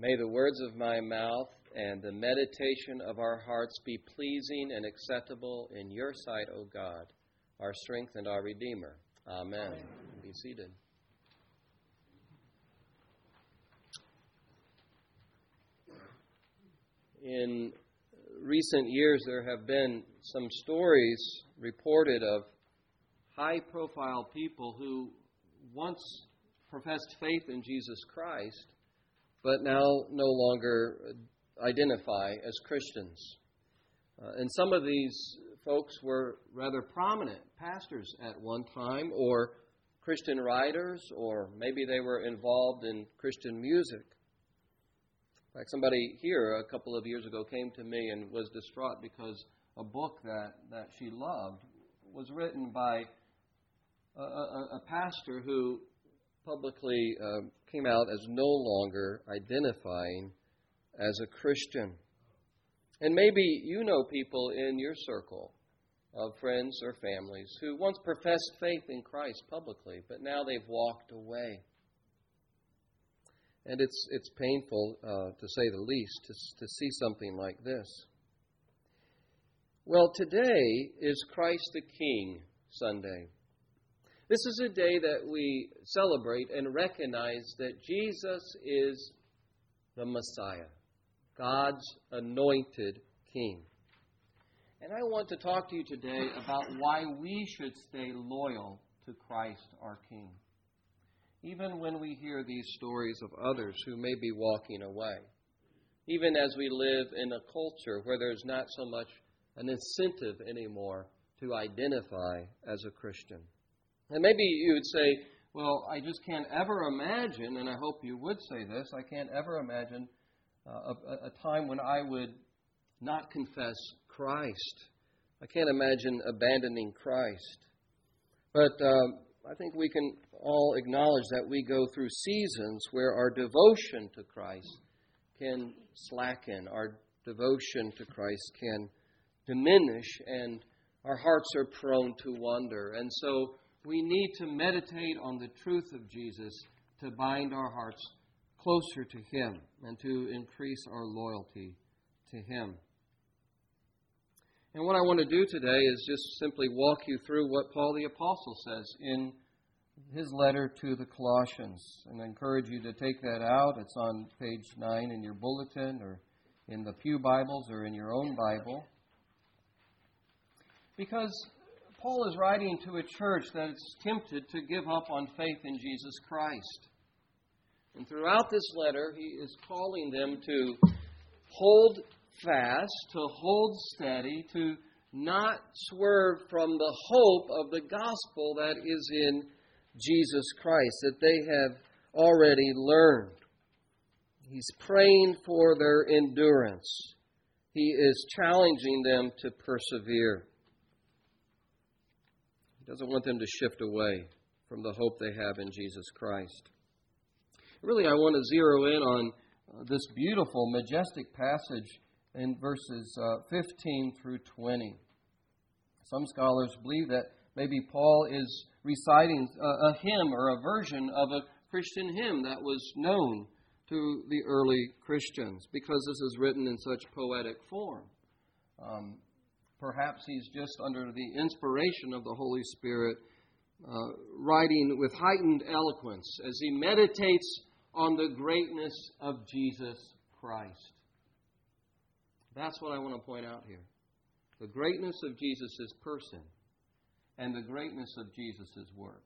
May the words of my mouth and the meditation of our hearts be pleasing and acceptable in your sight, O God, our strength and our Redeemer. Amen. Amen. Be seated. In recent years, there have been some stories reported of high profile people who once professed faith in Jesus Christ, but now no longer identify as Christians. Uh, and some of these folks were rather prominent pastors at one time, or Christian writers, or maybe they were involved in Christian music. In fact, somebody here a couple of years ago came to me and was distraught because a book that, that she loved was written by a, a, a pastor who publicly uh, came out as no longer identifying as a Christian. And maybe you know people in your circle of friends or families who once professed faith in Christ publicly, but now they've walked away. And it's, it's painful, uh, to say the least, to, to see something like this. Well, today is Christ the King Sunday. This is a day that we celebrate and recognize that Jesus is the Messiah, God's anointed King. And I want to talk to you today about why we should stay loyal to Christ our King, even when we hear these stories of others who may be walking away, even as we live in a culture where there's not so much an incentive anymore to identify as a Christian. And maybe you would say, well, I just can't ever imagine, and I hope you would say this, I can't ever imagine uh, a, a time when I would not confess Christ. I can't imagine abandoning Christ. But um, I think we can all acknowledge that we go through seasons where our devotion to Christ can slacken, our devotion to Christ can diminish, and our hearts are prone to wander. And so we need to meditate on the truth of Jesus to bind our hearts closer to Him and to increase our loyalty to Him. And what I want to do today is just simply walk you through what Paul the Apostle says in his letter to the Colossians. And I encourage you to take that out. It's on page 9 in your bulletin or in the Pew Bibles or in your own Bible. Because Paul is writing to a church that is tempted to give up on faith in Jesus Christ. And throughout this letter, he is calling them to hold fast, to hold steady, to not swerve from the hope of the gospel that is in Jesus Christ, that they have already learned. He's praying for their endurance. He is challenging them to persevere doesn't want them to shift away from the hope they have in Jesus Christ. Really, I want to zero in on uh, this beautiful, majestic passage in verses uh, 15 through 20. Some scholars believe that maybe Paul is reciting a, a hymn or a version of a Christian hymn that was known to the early Christians because this is written in such poetic form. Um, Perhaps he's just under the inspiration of the Holy Spirit, uh, writing with heightened eloquence as he meditates on the greatness of Jesus Christ. That's what I want to point out here. The greatness of Jesus' person and the greatness of Jesus' work.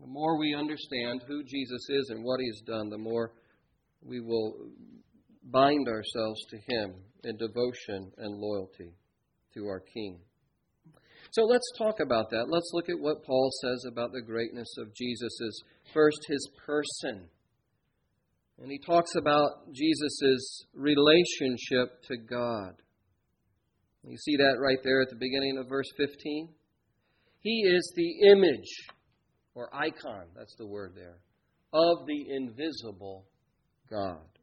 The more we understand who Jesus is and what he's done, the more we will bind ourselves to him in devotion and loyalty to our King. So let's talk about that. Let's look at what Paul says about the greatness of Jesus' first his person. And he talks about Jesus' relationship to God. You see that right there at the beginning of verse 15? He is the image, or icon, that's the word there, of the invisible God.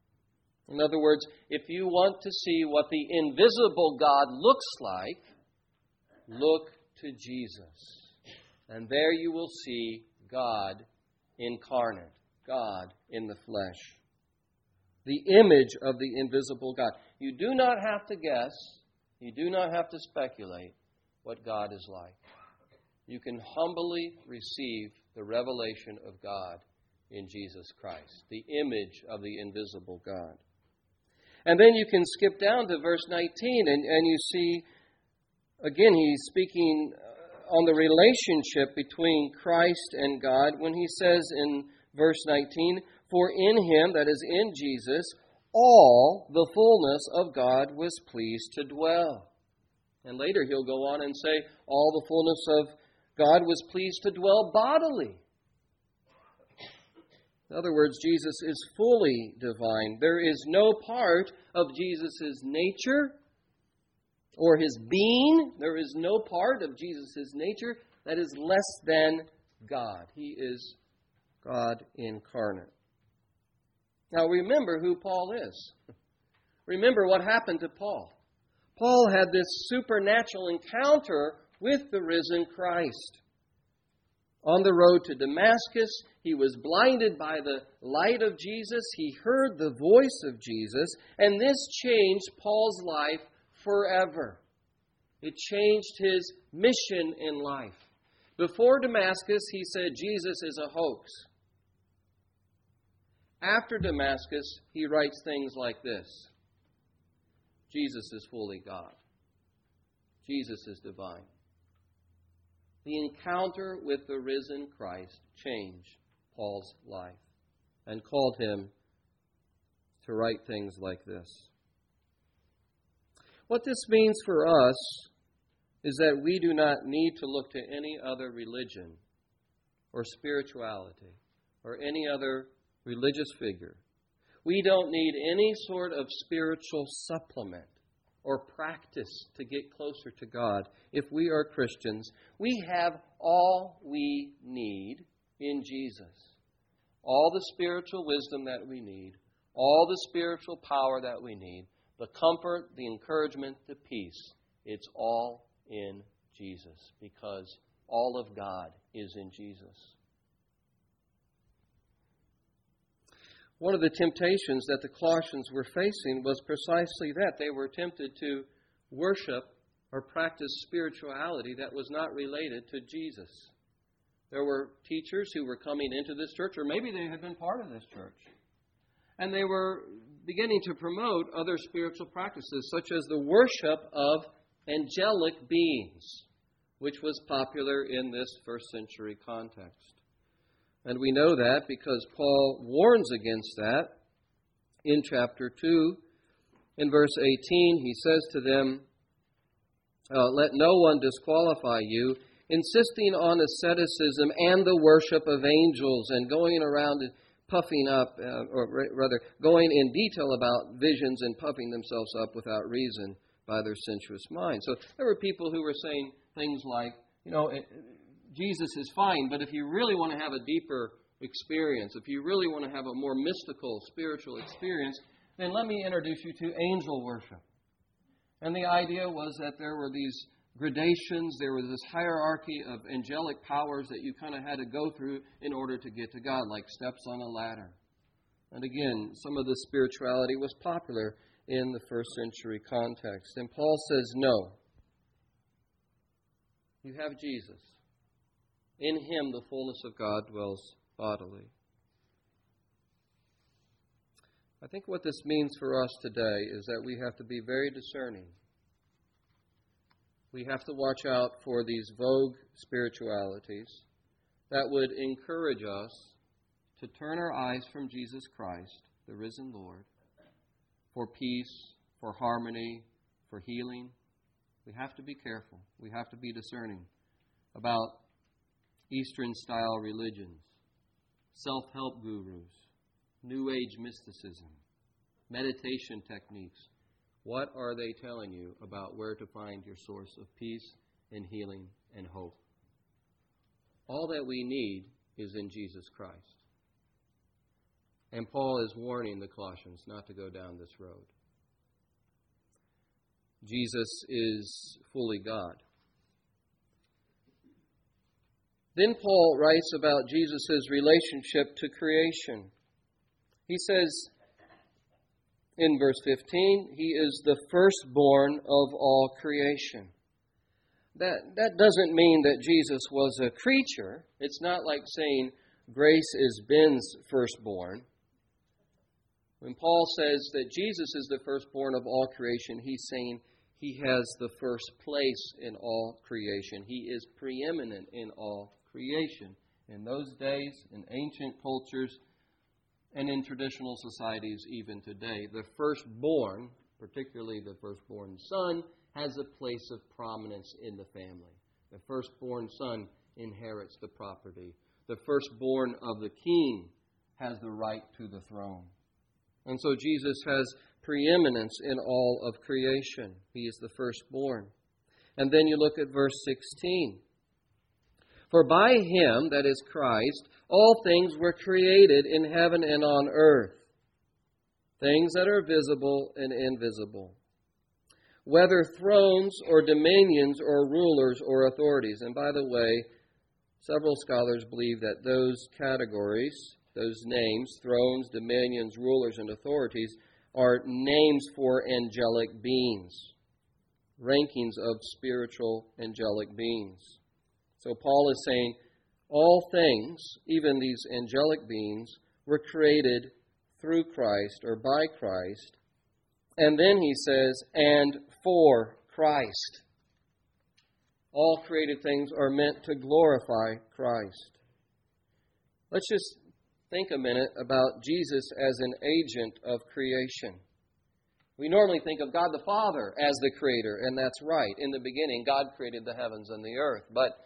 In other words, if you want to see what the invisible God looks like, look to Jesus. And there you will see God incarnate, God in the flesh. the image of the invisible God. You do not have to guess, you do not have to speculate what God is like. You can humbly receive the revelation of God in Jesus Christ, the image of the invisible God. And then you can skip down to verse 19 and, and you see, again, he's speaking uh, on the relationship between Christ and God when he says in verse 19, For in him, that is in Jesus, all the fullness of God was pleased to dwell. And later he'll go on and say, All the fullness of God was pleased to dwell bodily. In other words, Jesus is fully divine. There is no part of Jesus' nature or his being, there is no part of Jesus' nature that is less than God. He is God incarnate. Now remember who Paul is. Remember what happened to Paul. Paul had this supernatural encounter with the risen Christ. On the road to Damascus, he was blinded by the light of Jesus. He heard the voice of Jesus, and this changed Paul's life forever. It changed his mission in life. Before Damascus, he said, Jesus is a hoax. After Damascus, he writes things like this Jesus is fully God, Jesus is divine the encounter with the risen Christ changed Paul's life and called him to write things like this. What this means for us is that we do not need to look to any other religion or spirituality or any other religious figure. We don't need any sort of spiritual supplement or practice to get closer to God if we are Christians. We have all we need in Jesus. All the spiritual wisdom that we need, all the spiritual power that we need, the comfort, the encouragement, the peace. It's all in Jesus because all of God is in Jesus. One of the temptations that the Colossians were facing was precisely that. They were tempted to worship or practice spirituality that was not related to Jesus. There were teachers who were coming into this church, or maybe they had been part of this church, and they were beginning to promote other spiritual practices, such as the worship of angelic beings, which was popular in this first century context. And we know that because Paul warns against that in chapter 2. In verse 18, he says to them, uh, Let no one disqualify you, insisting on asceticism and the worship of angels and going around and puffing up, uh, or rather, going in detail about visions and puffing themselves up without reason by their sensuous mind. So there were people who were saying things like, you know, Jesus is fine, but if you really want to have a deeper experience, if you really want to have a more mystical, spiritual experience, then let me introduce you to angel worship. And the idea was that there were these gradations, there was this hierarchy of angelic powers that you kind of had to go through in order to get to God, like steps on a ladder. And again, some of the spirituality was popular in the first century context. And Paul says, no. You have Jesus. In him the fullness of God dwells bodily. I think what this means for us today is that we have to be very discerning. We have to watch out for these vogue spiritualities that would encourage us to turn our eyes from Jesus Christ, the risen Lord, for peace, for harmony, for healing. We have to be careful. We have to be discerning about Eastern style religions, self help gurus, New Age mysticism, meditation techniques. What are they telling you about where to find your source of peace and healing and hope? All that we need is in Jesus Christ. And Paul is warning the Colossians not to go down this road. Jesus is fully God. Then Paul writes about Jesus' relationship to creation. He says, in verse 15, he is the firstborn of all creation. That, that doesn't mean that Jesus was a creature. It's not like saying grace is Ben's firstborn. When Paul says that Jesus is the firstborn of all creation, he's saying he has the first place in all creation. He is preeminent in all creation. In those days, in ancient cultures, and in traditional societies even today, the firstborn, particularly the firstborn son, has a place of prominence in the family. The firstborn son inherits the property. The firstborn of the king has the right to the throne. And so Jesus has preeminence in all of creation. He is the firstborn. And then you look at verse 16. For by him, that is Christ, all things were created in heaven and on earth, things that are visible and invisible whether thrones or dominions or rulers or authorities. And by the way, several scholars believe that those categories, those names, thrones, dominions, rulers, and authorities, are names for angelic beings, rankings of spiritual angelic beings. So Paul is saying all things, even these angelic beings, were created through Christ or by Christ. And then he says, and for Christ. All created things are meant to glorify Christ. Let's just think a minute about Jesus as an agent of creation. We normally think of God the Father as the creator, and that's right. In the beginning, God created the heavens and the earth. But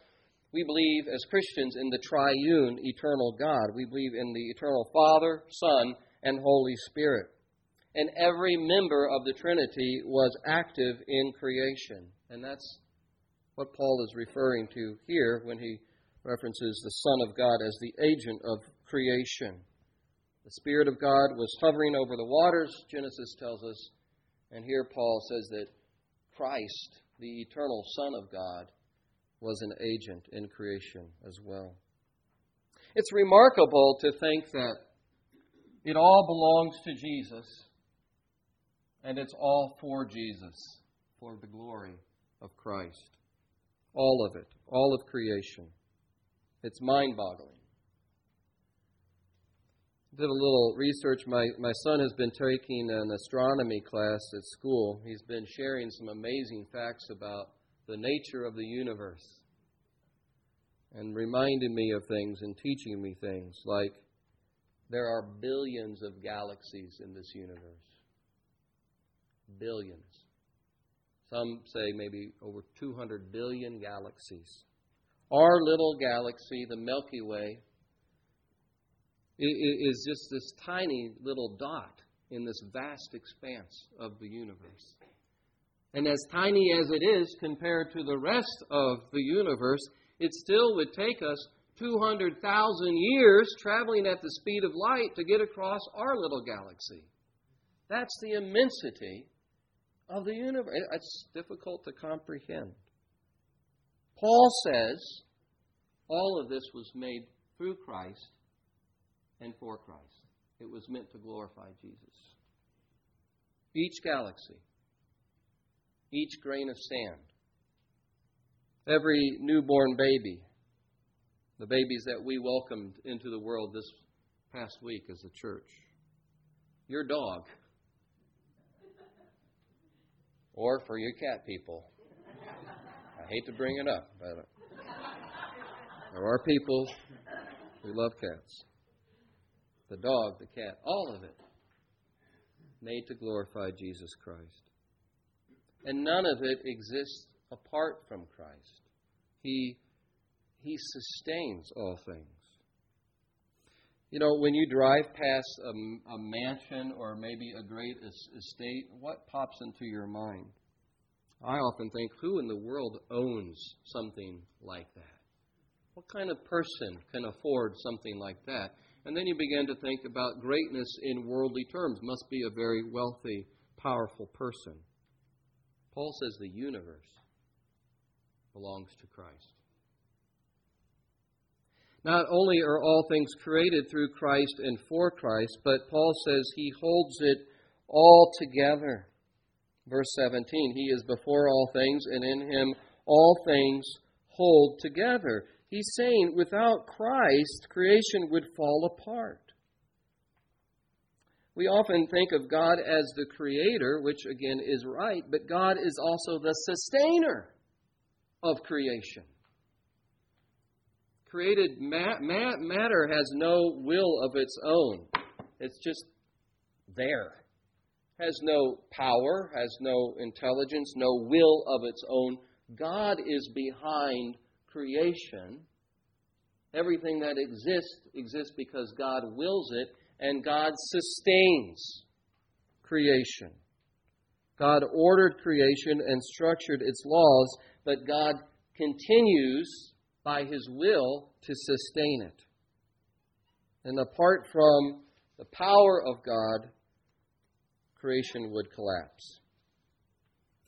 we believe as Christians in the triune, eternal God. We believe in the eternal Father, Son, and Holy Spirit and every member of the Trinity was active in creation. And that's what Paul is referring to here when he references the Son of God as the agent of creation. The Spirit of God was hovering over the waters, Genesis tells us, and here Paul says that Christ, the eternal Son of God, was an agent in creation as well. It's remarkable to think that it all belongs to Jesus and it's all for Jesus, for the glory of Christ. All of it, all of creation. It's mind boggling. Did a little research. My, my son has been taking an astronomy class at school. He's been sharing some amazing facts about the nature of the universe and reminding me of things and teaching me things like there are billions of galaxies in this universe billions. Some say maybe over 200 billion galaxies. Our little galaxy, the Milky Way, is just this tiny little dot in this vast expanse of the universe. And as tiny as it is compared to the rest of the universe, it still would take us 200,000 years traveling at the speed of light to get across our little galaxy. That's the immensity of the universe. It's difficult to comprehend. Paul says all of this was made through Christ and for Christ. It was meant to glorify Jesus. Each galaxy, each grain of sand, every newborn baby, the babies that we welcomed into the world this past week as a church, your dog or for your cat people. I hate to bring it up, but there are people who love cats. The dog, the cat, all of it made to glorify Jesus Christ. And none of it exists apart from Christ. He, he sustains all things. You know, when you drive past a, a mansion or maybe a great estate, what pops into your mind? I often think, who in the world owns something like that? What kind of person can afford something like that? And then you begin to think about greatness in worldly terms. Must be a very wealthy, powerful person. Paul says the universe belongs to Christ. Not only are all things created through Christ and for Christ, but Paul says he holds it all together. Verse 17 He is before all things, and in Him all things hold together. He's saying without Christ, creation would fall apart. We often think of God as the creator, which again is right, but God is also the sustainer of creation. Created matter has no will of its own, it's just there. Has no power, has no intelligence, no will of its own. God is behind creation. Everything that exists exists because God wills it, and God sustains creation. God ordered creation and structured its laws, but God continues by His will to sustain it. And apart from the power of God, creation would collapse.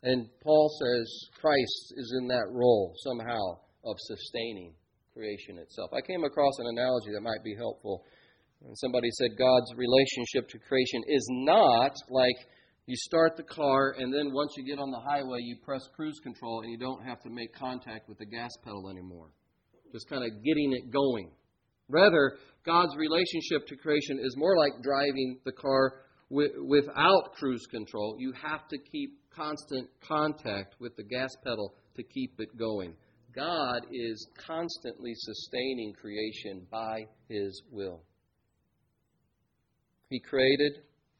And Paul says Christ is in that role somehow of sustaining creation itself. I came across an analogy that might be helpful. And somebody said God's relationship to creation is not like you start the car and then once you get on the highway you press cruise control and you don't have to make contact with the gas pedal anymore. Just kind of getting it going. Rather, God's relationship to creation is more like driving the car without cruise control. You have to keep constant contact with the gas pedal to keep it going. God is constantly sustaining creation by His will. He created,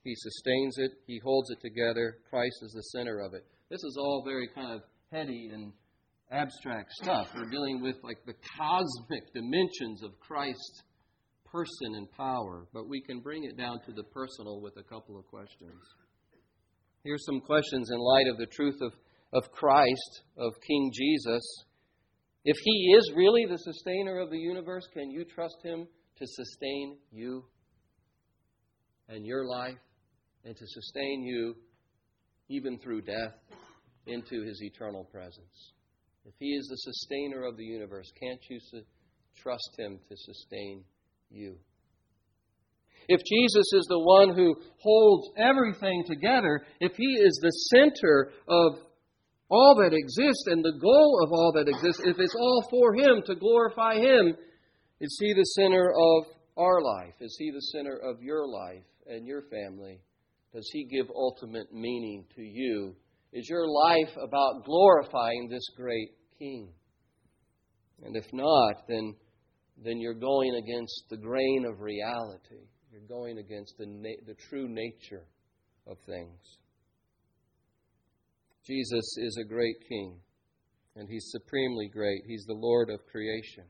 He sustains it, He holds it together. Christ is the center of it. This is all very kind of heady and abstract stuff. We're dealing with like the cosmic dimensions of Christ's person and power, but we can bring it down to the personal with a couple of questions. Here's some questions in light of the truth of, of Christ, of King Jesus. If He is really the sustainer of the universe, can you trust Him to sustain you and your life and to sustain you even through death into His eternal presence? If He is the sustainer of the universe, can't you trust Him to sustain you? If Jesus is the one who holds everything together, if He is the center of all that exists and the goal of all that exists, if it's all for Him to glorify Him, is He the center of our life? Is He the center of your life and your family? Does He give ultimate meaning to you is your life about glorifying this great King? And if not, then, then you're going against the grain of reality. You're going against the, na- the true nature of things. Jesus is a great King, and He's supremely great. He's the Lord of creation.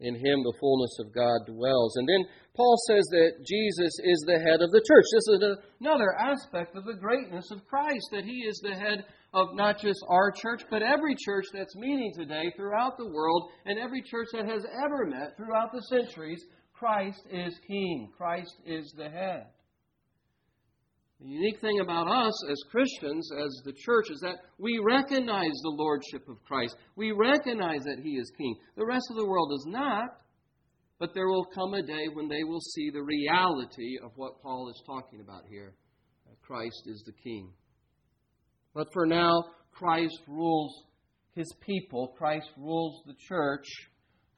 In him the fullness of God dwells. And then Paul says that Jesus is the head of the church. This is another aspect of the greatness of Christ, that he is the head of not just our church, but every church that's meeting today throughout the world, and every church that has ever met throughout the centuries. Christ is king, Christ is the head. The unique thing about us as Christians, as the church, is that we recognize the lordship of Christ. We recognize that He is King. The rest of the world does not, but there will come a day when they will see the reality of what Paul is talking about here. Christ is the King. But for now, Christ rules His people, Christ rules the church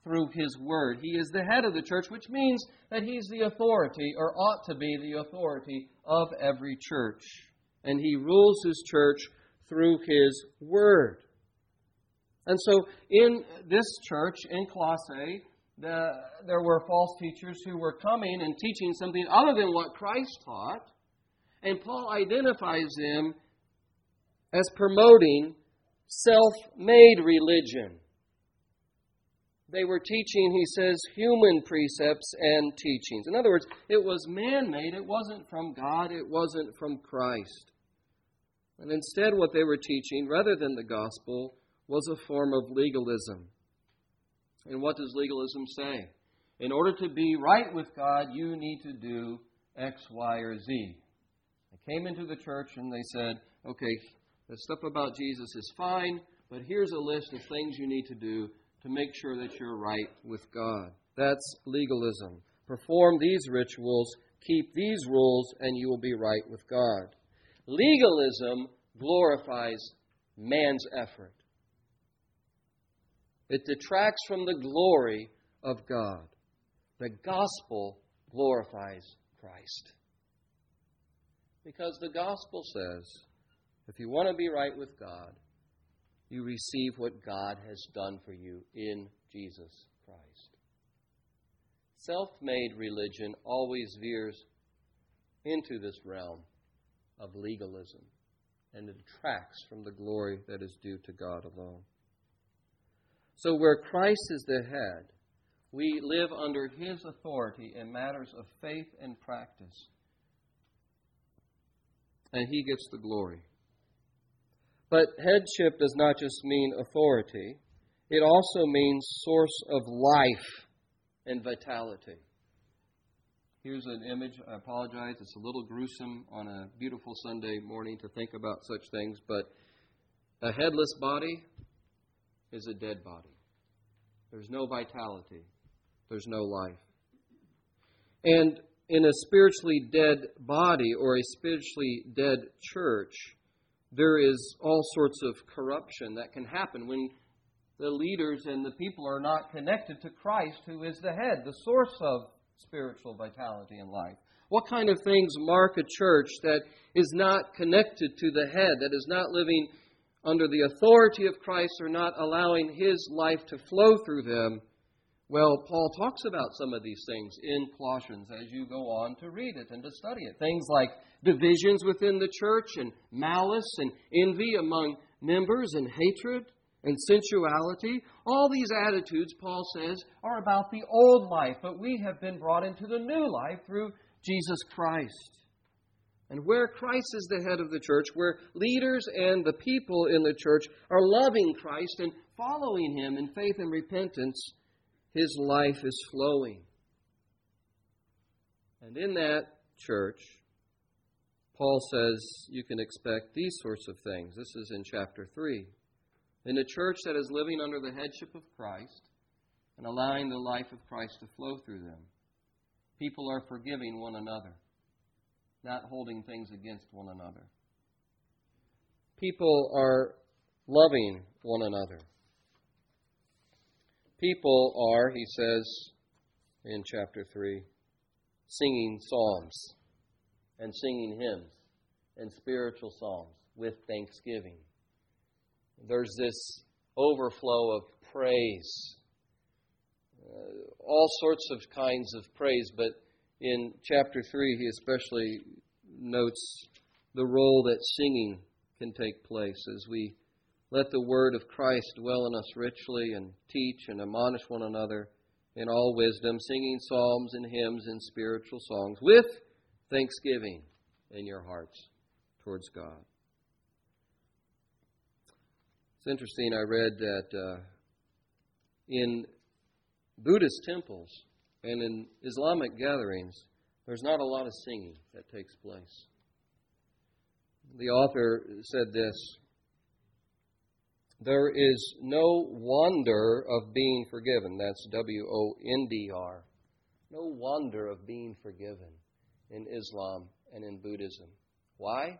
through His Word. He is the head of the church, which means that He's the authority, or ought to be the authority, of every church. And He rules His church through His Word. And so, in this church in Colossae, the, there were false teachers who were coming and teaching something other than what Christ taught. And Paul identifies them as promoting self made religion. They were teaching, he says, human precepts and teachings. In other words, it was man made, it wasn't from God, it wasn't from Christ. And instead, what they were teaching, rather than the gospel, was a form of legalism. And what does legalism say? In order to be right with God, you need to do X, Y, or Z. They came into the church and they said, okay, the stuff about Jesus is fine, but here's a list of things you need to do to make sure that you're right with God. That's legalism. Perform these rituals, Keep these rules, and you will be right with God. Legalism glorifies man's effort, it detracts from the glory of God. The gospel glorifies Christ. Because the gospel says if you want to be right with God, you receive what God has done for you in Jesus Christ. Self made religion always veers into this realm of legalism and it detracts from the glory that is due to God alone. So, where Christ is the head, we live under his authority in matters of faith and practice. And he gets the glory. But headship does not just mean authority, it also means source of life and vitality. Here's an image. I apologize. It's a little gruesome on a beautiful Sunday morning to think about such things, but a headless body is a dead body. There's no vitality, there's no life. And in a spiritually dead body or a spiritually dead church, there is all sorts of corruption that can happen when the leaders and the people are not connected to Christ, who is the head, the source of spiritual vitality and life. What kind of things mark a church that is not connected to the head, that is not living under the authority of Christ or not allowing his life to flow through them? Well, Paul talks about some of these things in Colossians as you go on to read it and to study it. Things like divisions within the church, and malice and envy among members, and hatred and sensuality. All these attitudes, Paul says, are about the old life, but we have been brought into the new life through Jesus Christ. And where Christ is the head of the church, where leaders and the people in the church are loving Christ and following Him in faith and repentance, his life is flowing. And in that church, Paul says you can expect these sorts of things. This is in chapter 3. In a church that is living under the headship of Christ and allowing the life of Christ to flow through them, people are forgiving one another, not holding things against one another. People are loving one another. People are, he says in chapter 3, singing psalms and singing hymns and spiritual songs with thanksgiving. There's this overflow of praise, uh, all sorts of kinds of praise, but in chapter 3, he especially notes the role that singing can take place as we let the word of Christ dwell in us richly and teach and admonish one another in all wisdom, singing psalms and hymns and spiritual songs with thanksgiving in your hearts towards God. It's interesting, I read that uh, in Buddhist temples and in Islamic gatherings, there's not a lot of singing that takes place. The author said this there is no wonder of being forgiven. That's W O N D R. No wonder of being forgiven in Islam and in Buddhism. Why?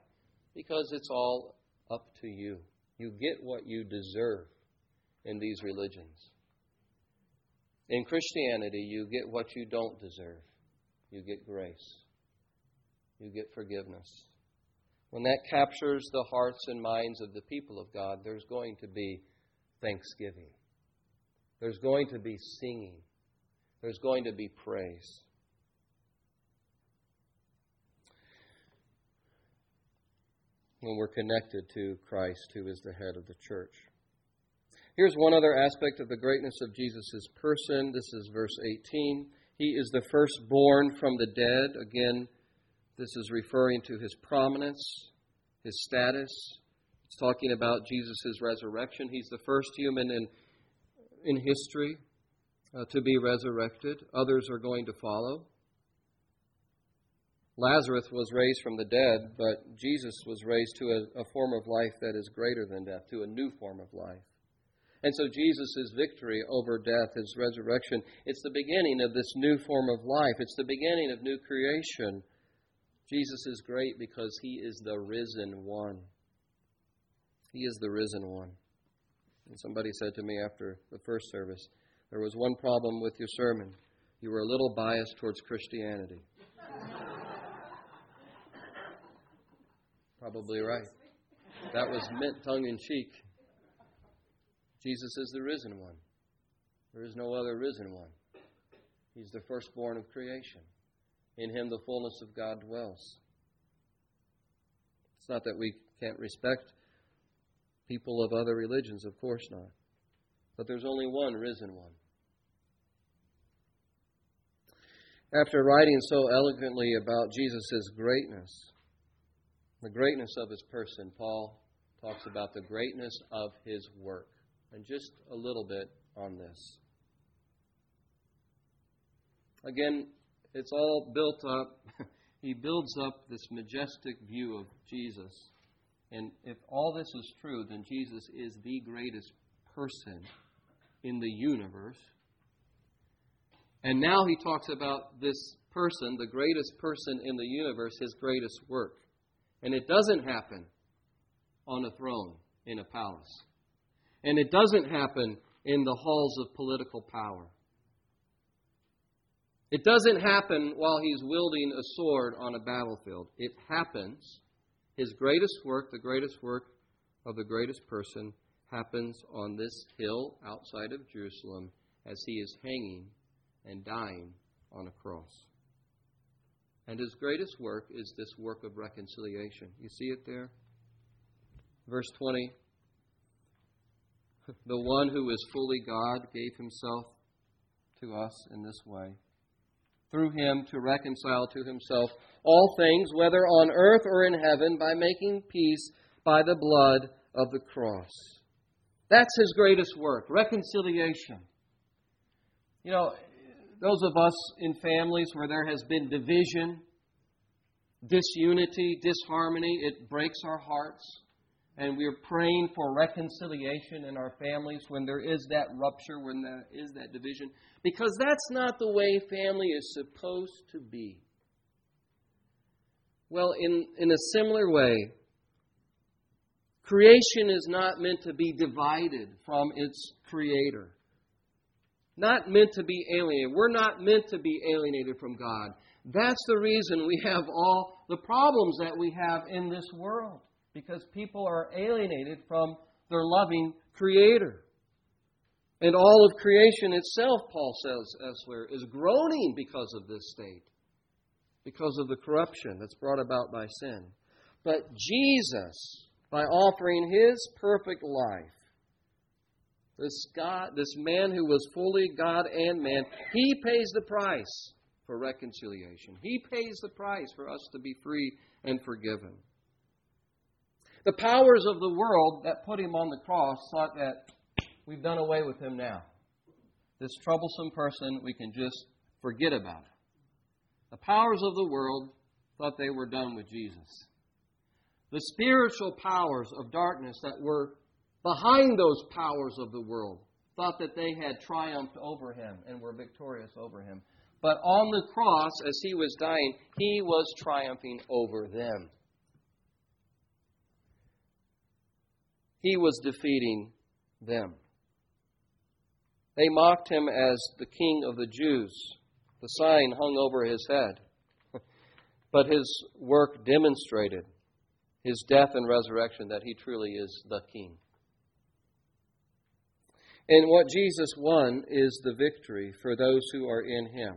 Because it's all up to you. You get what you deserve in these religions. In Christianity, you get what you don't deserve. You get grace. You get forgiveness when that captures the hearts and minds of the people of God, there's going to be thanksgiving. There's going to be singing. There's going to be praise. When we're connected to Christ, who is the head of the church. Here's one other aspect of the greatness of Jesus' person. This is verse 18. He is the firstborn from the dead. Again, this is referring to his prominence, his status. It's talking about Jesus' resurrection. He's the first human in, in history uh, to be resurrected. Others are going to follow. Lazarus was raised from the dead, but Jesus was raised to a, a form of life that is greater than death, to a new form of life. And so Jesus' victory over death, his resurrection, it's the beginning of this new form of life. It's the beginning of new creation. Jesus is great because he is the risen one. He is the risen one. And somebody said to me after the first service, there was one problem with your sermon. You were a little biased towards Christianity. Probably right. That was meant tongue in cheek. Jesus is the risen one. There is no other risen one. He's the firstborn of creation. In him the fullness of God dwells. It's not that we can't respect people of other religions, of course not. But there's only one risen one. After writing so eloquently about Jesus' greatness, the greatness of his person, Paul talks about the greatness of his work. And just a little bit on this. Again, it's all built up. he builds up this majestic view of Jesus. And if all this is true, then Jesus is the greatest person in the universe. And now he talks about this person, the greatest person in the universe, his greatest work. And it doesn't happen on a throne in a palace. And it doesn't happen in the halls of political power. It doesn't happen while he's wielding a sword on a battlefield. It happens, his greatest work, the greatest work of the greatest person, happens on this hill outside of Jerusalem as he is hanging and dying on a cross. And his greatest work is this work of reconciliation. You see it there? Verse 20 The one who is fully God gave himself to us in this way. Through him to reconcile to himself all things, whether on earth or in heaven, by making peace by the blood of the cross. That's his greatest work, reconciliation. You know, those of us in families where there has been division, disunity, disharmony, it breaks our hearts. And we're praying for reconciliation in our families when there is that rupture, when there is that division. Because that's not the way family is supposed to be. Well, in, in a similar way, creation is not meant to be divided from its creator not meant to be alienated. We're not meant to be alienated from God. That's the reason we have all the problems that we have in this world, because people are alienated from their loving Creator. And all of creation itself, Paul says elsewhere, is groaning because of this state, because of the corruption that's brought about by sin. But Jesus, by offering his perfect life, this God, this man who was fully God and man, he pays the price for reconciliation. He pays the price for us to be free and forgiven. The powers of the world that put him on the cross thought that we've done away with him now. This troublesome person, we can just forget about it. The powers of the world thought they were done with Jesus. The spiritual powers of darkness that were behind those powers of the world thought that they had triumphed over him and were victorious over him. But on the cross, as he was dying, he was triumphing over them. He was defeating them. They mocked him as the king of the Jews. The sign hung over his head. but his work demonstrated his death and resurrection that he truly is the king. And what Jesus won is the victory for those who are in Him.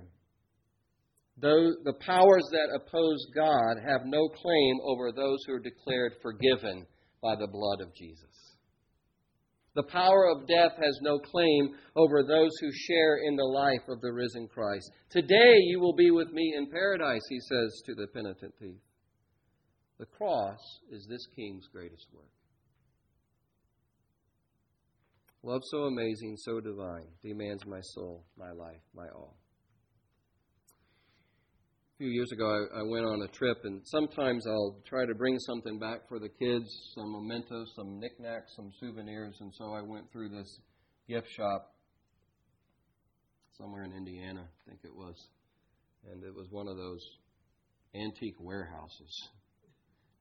Though the powers that oppose God have no claim over those who are declared forgiven by the blood of Jesus. The power of death has no claim over those who share in the life of the risen Christ. Today you will be with me in paradise, he says to the penitent thief. The cross is this king's greatest work. Love so amazing, so divine, demands my soul, my life, my all. Few years ago, I, I, went on a trip, and sometimes I'll try to bring something back for the kids some mementos, some knickknacks, some souvenirs. And so I went through this gift shop somewhere in Indiana, I think it was. And it was one of those antique warehouses.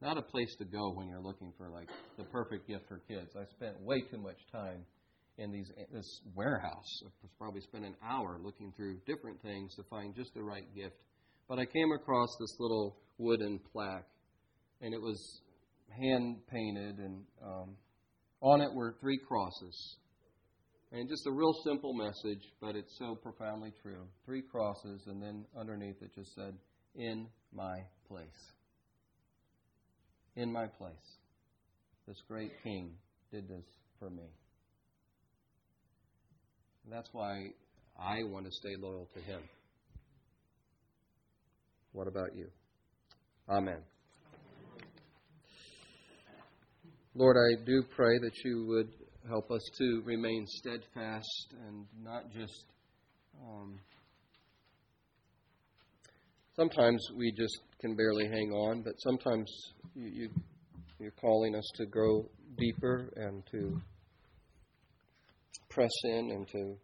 Not a place to go when you're looking for like the perfect gift for kids. I spent way too much time in these this warehouse. I probably spent an hour looking through different things to find just the right gift. But I came across this little wooden plaque, and it was hand painted, and um, on it were three crosses. And just a real simple message, but it's so profoundly true. Three crosses, and then underneath it just said, In my place. In my place. This great king did this for me. And that's why I want to stay loyal to him. What about you? Amen. Lord, I do pray that you would help us to remain steadfast and not just. Um, sometimes we just can barely hang on, but sometimes you, you, you're calling us to grow deeper and to press in and to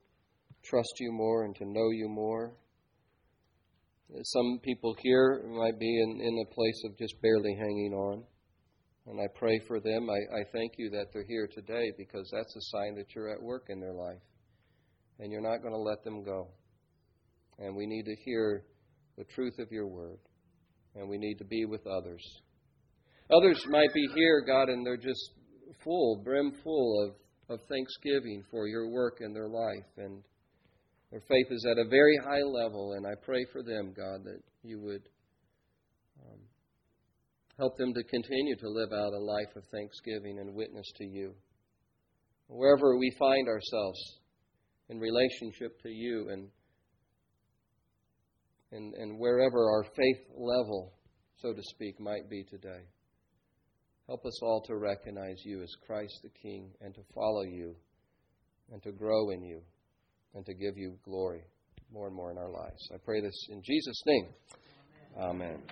trust you more and to know you more. Some people here might be in, in a place of just barely hanging on. And I pray for them. I, I thank you that they're here today because that's a sign that you're at work in their life. And you're not going to let them go. And we need to hear the truth of your word. And we need to be with others. Others might be here, God, and they're just full, brim full of, of thanksgiving for your work in their life. And their faith is at a very high level. And I pray for them, God, that you would um, Help them to continue to live out a life of thanksgiving and witness to you. Wherever we find ourselves in relationship to you and, and, and wherever our faith level, so to speak, might be today. Help us all to recognize you as Christ the King and to follow you and to grow in you and to give you glory more and more in our lives. I pray this in Jesus' name. Amen. Amen.